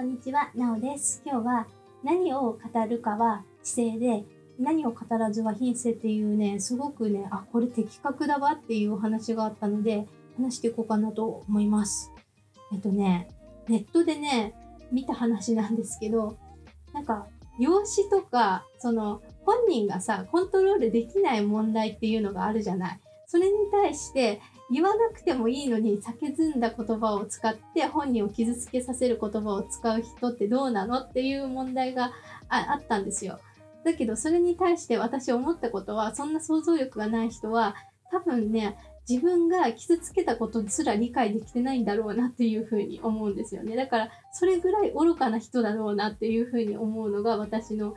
こんにちは、なおです。今日は何を語るかは知性で、何を語らずは品性っていうね、すごくね、あ、これ的確だわっていうお話があったので、話していこうかなと思います。えっとね、ネットでね、見た話なんですけど、なんか、養子とか、その、本人がさ、コントロールできない問題っていうのがあるじゃない。それに対して、言わなくてもいいのに酒ずんだ言葉を使って本人を傷つけさせる言葉を使う人ってどうなのっていう問題がああったんですよ。だけどそれに対して私思ったことはそんな想像力がない人は多分ね自分が傷つけたことすら理解できてないんだろうなっていうふうに思うんですよね。だからそれぐらい愚かな人だろうなっていうふうに思うのが私の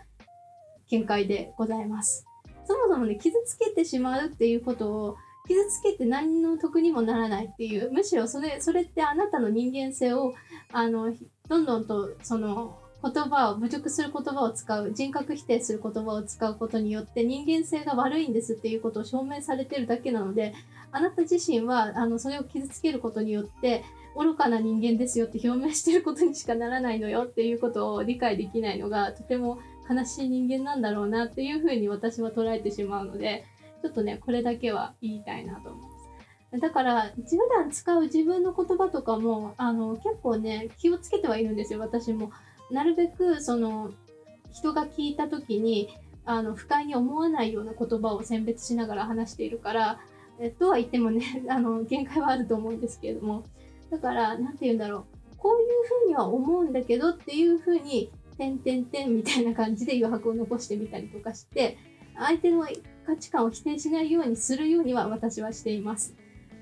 見解でございます。そもそもね傷つけてしまうっていうことを傷つけて何の得にもならないっていうむしろそれそれってあなたの人間性をあのどんどんとその言葉を侮辱する言葉を使う人格否定する言葉を使うことによって人間性が悪いんですっていうことを証明されてるだけなのであなた自身はあのそれを傷つけることによって愚かな人間ですよって表明してることにしかならないのよっていうことを理解できないのがとても悲しい人間なんだろうなっていうふうに私は捉えてしまうのでちょっとねこれだけは言いたいなと思います。だから普段使う自分の言葉とかもあの結構ね気をつけてはいるんですよ私も。なるべくその人が聞いた時にあの不快に思わないような言葉を選別しながら話しているからえとは言ってもね あの限界はあると思うんですけれどもだから何て言うんだろうこういうふうには思うんだけどっていうふうに「てんてんてん」みたいな感じで余白を残してみたりとかして相手の価値観を否定しないようにするようには私はしています。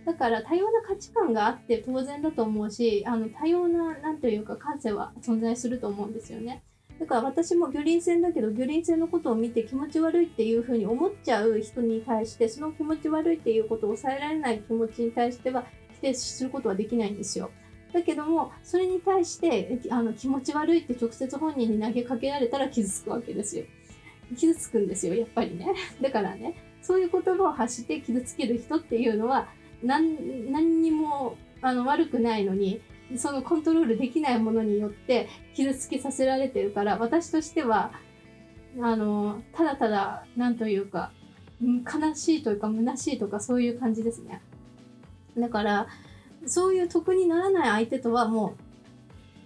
だから多様な価値観があって当然だと思うし、あの多様な、なんというか感性は存在すると思うんですよね。だから私も魚鱗線だけど魚鱗線のことを見て気持ち悪いっていうふうに思っちゃう人に対してその気持ち悪いっていうことを抑えられない気持ちに対しては否定することはできないんですよ。だけどもそれに対してあの気持ち悪いって直接本人に投げかけられたら傷つくわけですよ。傷つくんですよやっぱりね。だからねそういう言葉を発して傷つける人っていうのは何何にもあの悪くないのにそのコントロールできないものによって傷つけさせられてるから私としてはあのただただ何というか悲しいというか虚しいとかそういう感じですねだからそういう得にならない相手とはも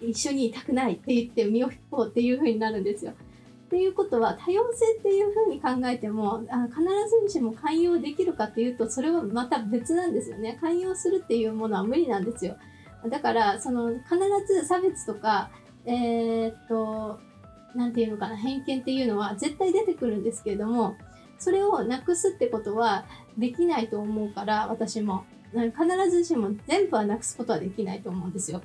う一緒にいたくないって言って身を引こうっていう風になるんですよ。っていうことは多様性っていうふうに考えてもあ必ずしも寛容できるかっていうとそれはまた別なんですよね。寛容するっていうものは無理なんですよ。だからその必ず差別とかえー、っと何て言うのかな偏見っていうのは絶対出てくるんですけれどもそれをなくすってことはできないと思うから私も。必ずしも全部はなくすことはできないと思うんですよ。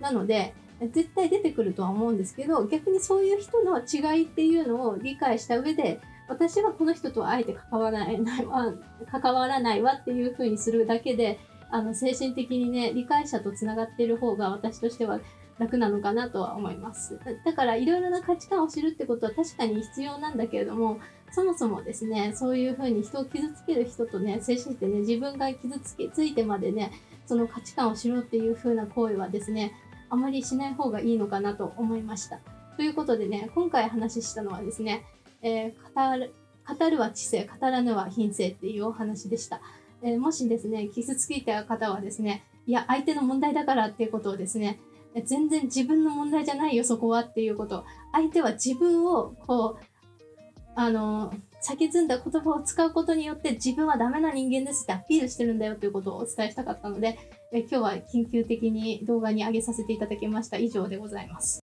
なので絶対出てくるとは思うんですけど逆にそういう人の違いっていうのを理解した上で私はこの人とあえて関わらないわ 関わらないわっていうふうにするだけであの精神的にね理解者と繋がっている方が私としては楽なのかなとは思いますだからいろいろな価値観を知るってことは確かに必要なんだけれどもそもそもですねそういう風に人を傷つける人とね接してね自分が傷つけついてまでねその価値観を知ろうっていう風な行為はですねあまりしない方がいいのかなと思いました。ということでね、今回話したのはですね、えー、語る語るは知性、語らぬは品性っていうお話でした。えー、もしですね、傷ついた方はですね、いや、相手の問題だからっていうことをですね、全然自分の問題じゃないよ、そこはっていうこと。相手は自分を、こう、あの、先ずんだ言葉を使うことによって自分はダメな人間ですってアピールしてるんだよということをお伝えしたかったので、え今日は緊急的に動画に上げさせていただきました。以上でございます。